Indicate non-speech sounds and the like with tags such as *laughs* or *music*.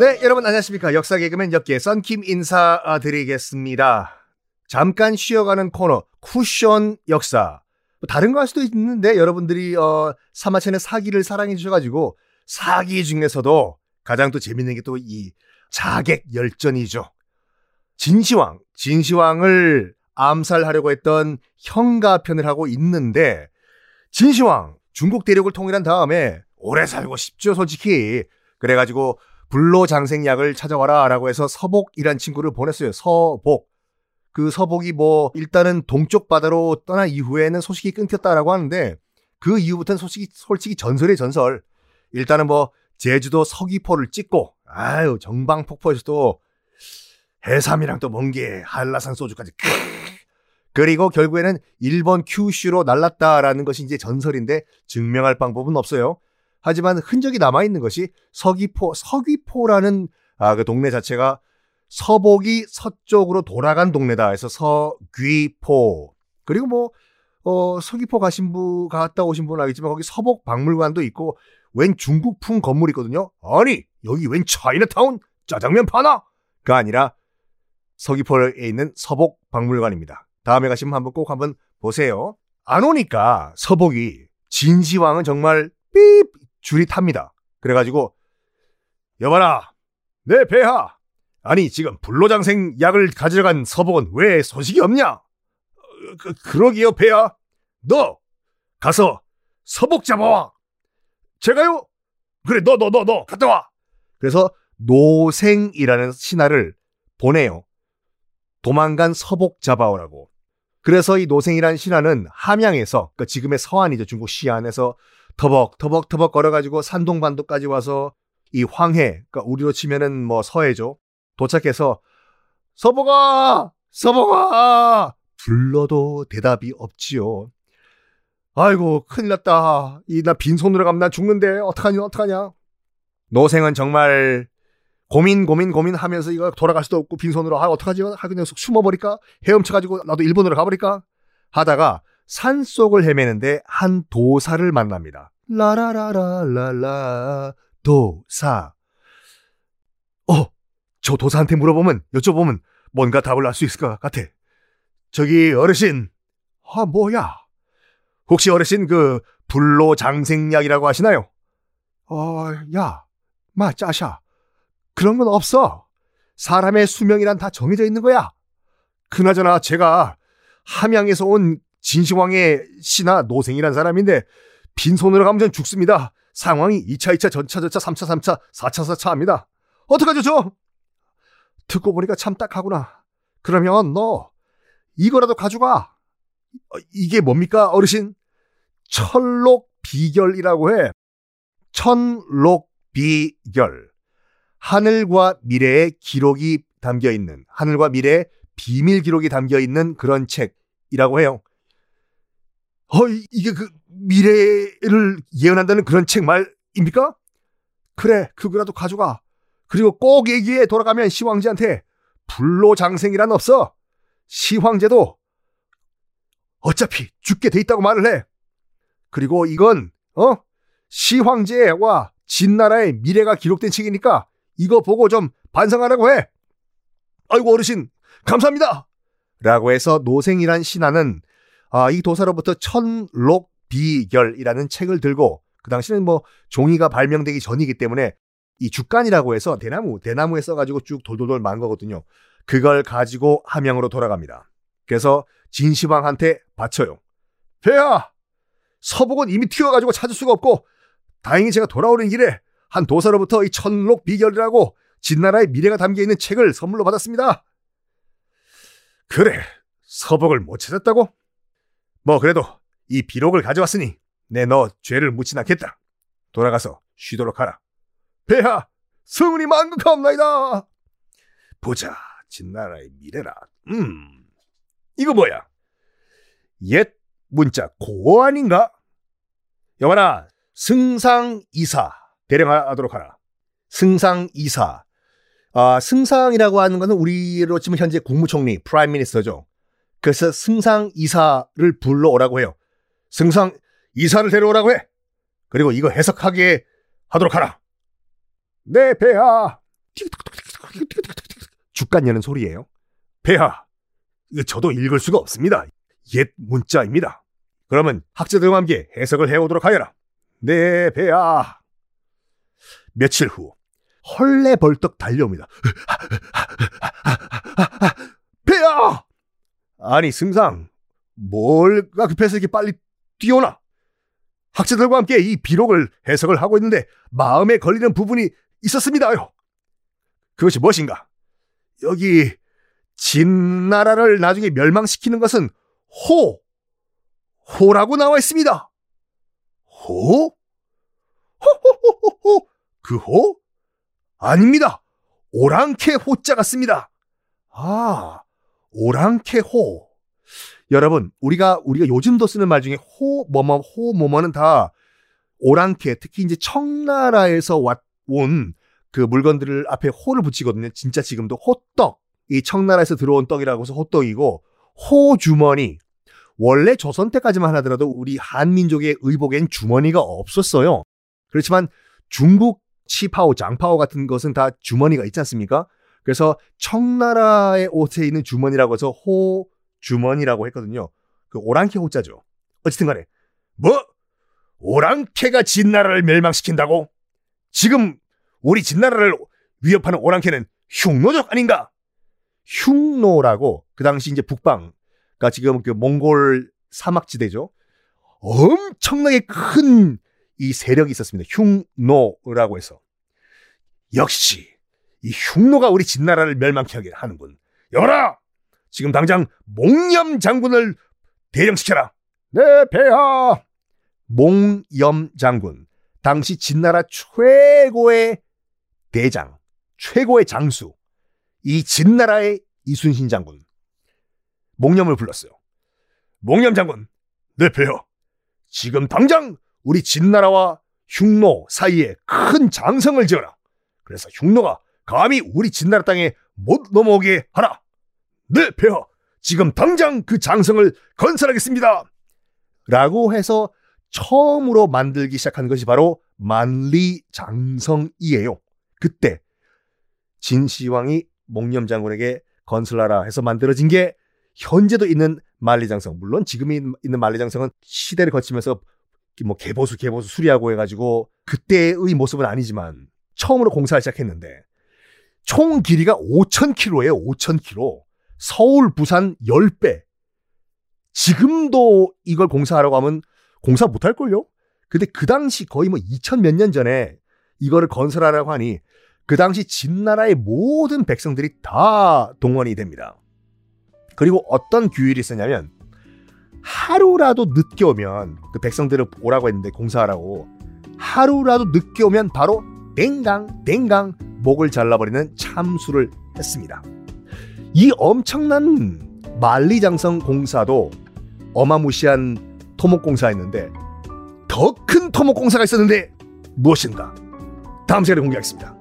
네, 여러분 안녕하십니까. 역사 개그맨 역계 썬킴 인사드리겠습니다. 잠깐 쉬어가는 코너 쿠션 역사. 뭐 다른 거 할 수도 있는데 여러분들이 어, 사마천의 사기를 사랑해 주셔가지고 사기 중에서도 가장 또 재밌는 게 또 이 자객 열전이죠. 진시황, 진시황을 암살하려고 했던 형가편을 하고 있는데 진시황 중국 대륙을 통일한 다음에 오래 살고 싶죠, 솔직히. 그래가지고 불로장생약을 찾아와라라고 해서 서복이란 친구를 보냈어요. 서복. 그 서복이 뭐 일단은 동쪽 바다로 떠난 이후에는 소식이 끊겼다라고 하는데 그 이후부터는 소식이 솔직히 전설의 전설. 일단은 뭐 제주도 서귀포를 찍고 아유 정방 폭포에서도 해삼이랑 또먼게 한라산 소주까지 그리고 결국에는 일본 큐슈로 날랐다라는 것이 이제 전설인데 증명할 방법은 없어요. 하지만 흔적이 남아 있는 것이 서귀포 서귀포라는 아, 그 동네 자체가 서복이 서쪽으로 돌아간 동네다 해서 서귀포 그리고 뭐 어, 서귀포 가신 분 갔다 오신 분은 알겠지만 거기 서복 박물관도 있고 웬 중국풍 건물이 있거든요. 아니 여기 웬 차이나타운 짜장면 파나?가 아니라 서귀포에 있는 서복 박물관입니다. 다음에 가시면 한번 꼭 한번 보세요. 안 오니까 서복이 진시황은 정말 삐 줄이 탑니다. 그래가지고 여봐라 내 배하! 아니 지금 불로장생 약을 가져간 가 서복은 왜 소식이 없냐? 어, 그, 그러기요 배하. 너 가서 서복 잡아와. 제가요? 그래 너너 너 너 갔다 와. 그래서 노생이라는 신하를 보내요. 도망간 서복 잡아오라고. 그래서 이 노생이라는 신하는 함양에서 그러니까 지금의 서안이죠. 중국 시안에서 터벅 터벅 터벅 걸어가지고 산동반도까지 와서 이 황해 그러니까 우리로 치면은 뭐 서해죠. 도착해서 서복아! 서복아! 불러도 대답이 없지요. 아이고 큰일 났다. 이 나 빈손으로 가면 난 죽는데 어떡하냐 어떡하냐. 노생은 정말 고민 고민 고민하면서 이거 돌아갈 수도 없고 빈손으로 아 어떡하지? 아 그냥 숨어버릴까? 헤엄쳐가지고 나도 일본으로 가버릴까? 하다가 산 속을 헤매는데 한 도사를 만납니다. 라라라라라라 도사. 어, 저 도사한테 물어보면 여쭤보면 뭔가 답을 알 수 있을 것 같아. 저기 어르신, 아 뭐야? 혹시 어르신 그 불로 장생약이라고 하시나요? 어, 야, 마 짜샤. 그런 건 없어. 사람의 수명이란 다 정해져 있는 거야. 그나저나 제가 함양에서 온 진시황의 신하 노생이란 사람인데 빈손으로 가면 전 죽습니다. 상황이 2차, 2차, 전차, 전차, 3차, 3차, 4차, 4차 합니다. 어떡하죠, 저? 듣고 보니까 참 딱하구나. 그러면 너 이거라도 가져가. 어, 이게 뭡니까, 어르신? 천록 비결이라고 해. 천록 비결. 하늘과 미래의 기록이 담겨 있는, 하늘과 미래의 비밀 기록이 담겨 있는 그런 책이라고 해요. 어, 이게 그 미래를 예언한다는 그런 책 말입니까? 그래, 그거라도 가져가. 그리고 꼭 얘기해 돌아가면 시황제한테 불로장생이란 없어. 시황제도 어차피 죽게 돼 있다고 말을 해. 그리고 이건 어 시황제와 진나라의 미래가 기록된 책이니까 이거 보고 좀 반성하라고 해. 아이고 어르신 감사합니다. 라고 해서 노생이란 신하는 아, 이 도사로부터 천록 비결이라는 책을 들고 그 당시는 뭐 종이가 발명되기 전이기 때문에 이 죽간이라고 해서 대나무 대나무에 써가지고 쭉 돌돌돌 만 거거든요. 그걸 가지고 함양으로 돌아갑니다. 그래서 진시황한테 바쳐요. 배야 서복은 이미 튀어가지고 찾을 수가 없고 다행히 제가 돌아오는 길에 한 도사로부터 이 천록 비결이라고 진나라의 미래가 담겨 있는 책을 선물로 받았습니다. 그래, 서복을 못 찾았다고? 뭐 그래도 이 비록을 가져왔으니 내 너 죄를 묻진 않겠다. 돌아가서 쉬도록 하라. 폐하, 성은이 망극하옵나이다. 보자, 진나라의 미래라. 음, 이거 뭐야? 옛 문자 고 아닌가? 여봐라, 승상 이사. 대령하도록 하라. 승상 이사. 아, 승상이라고 하는 것은 우리로 치면 현재 국무총리, prime minister죠. 그래서 승상 이사를 불러오라고 해요. 승상 이사를 데려오라고 해. 그리고 이거 해석하게 하도록 하라. 네, 배하. 죽간 여는 소리예요. 이거 저도 읽을 수가 없습니다. 옛 문자입니다. 그러면 학자들과 함께 해석을 해오도록 하여라. 네, 폐하. 며칠 후 헐레벌떡 달려옵니다. *laughs* 폐하! 아니 승상, 뭐가 급해서 이렇게 빨리 뛰어나? 학자들과 함께 이 비록을 해석을 하고 있는데 마음에 걸리는 부분이 있었습니다요. 그것이 무엇인가? 여기 진나라를 나중에 멸망시키는 것은 호, 호라고 나와 있습니다. 호? 호호호호호, 그 호? 아닙니다. 오랑캐 호자 같습니다. 아, 오랑캐 호. 여러분, 우리가, 우리가 요즘도 쓰는 말 중에 호, 뭐뭐, 호, 뭐뭐는 다 오랑캐, 특히 이제 청나라에서 왔, 온 그 물건들을 앞에 호를 붙이거든요. 진짜 지금도 호떡. 이 청나라에서 들어온 떡이라고 해서 호떡이고, 호주머니. 원래 조선 때까지만 하더라도 우리 한민족의 의복엔 주머니가 없었어요. 그렇지만 중국 치파오, 장파오 같은 것은 다 주머니가 있지 않습니까? 그래서 청나라의 옷에 있는 주머니라고 해서 호 주머니라고 했거든요. 그 오랑캐 호자죠. 어쨌든 간에 뭐 오랑캐가 진나라를 멸망시킨다고? 지금 우리 진나라를 위협하는 오랑캐는 흉노족 아닌가? 흉노라고 그 당시 이제 북방 그러니까 지금 그 몽골 사막지대죠. 엄청나게 큰 이 세력이 있었습니다. 흉노라고 해서. 역시 이 흉노가 우리 진나라를 멸망케 하는군. 여라! 지금 당장 몽염 장군을 대령시켜라. 네, 폐하. 몽염 장군. 당시 진나라 최고의 대장, 최고의 장수. 이 진나라의 이순신 장군. 몽염을 불렀어요. 몽염 장군, 네, 폐하. 지금 당장 우리 진나라와 흉노 사이에 큰 장성을 지어라. 그래서 흉노가 감히 우리 진나라 땅에 못 넘어오게 하라. 네, 폐하. 지금 당장 그 장성을 건설하겠습니다. 라고 해서 처음으로 만들기 시작한 것이 바로 만리 장성이에요. 그때 진시황이 목념 장군에게 건설하라 해서 만들어진 게 현재도 있는 만리장성. 물론 지금 있는 만리장성은 시대를 거치면서 뭐 개보수 개보수 수리하고 해가지고 그때의 모습은 아니지만 처음으로 공사를 시작했는데 총 길이가 5,000km예요. 5,000km. 서울, 부산 10배. 지금도 이걸 공사하라고 하면 공사 못 할 걸요? 근데 그 당시 거의 뭐 2000 몇 년 전에 이거를 건설하라고 하니 그 당시 진나라의 모든 백성들이 다 동원이 됩니다. 그리고 어떤 규율이 있었냐면 하루라도 늦게 오면 그 백성들을 오라고 했는데 공사하라고 하루라도 늦게 오면 바로 땡강 땡강 목을 잘라버리는 참수를 했습니다. 이 엄청난 만리장성 공사도 어마무시한 토목공사였는데 더 큰 토목공사가 있었는데 무엇인가? 다음 시간에 공개하겠습니다.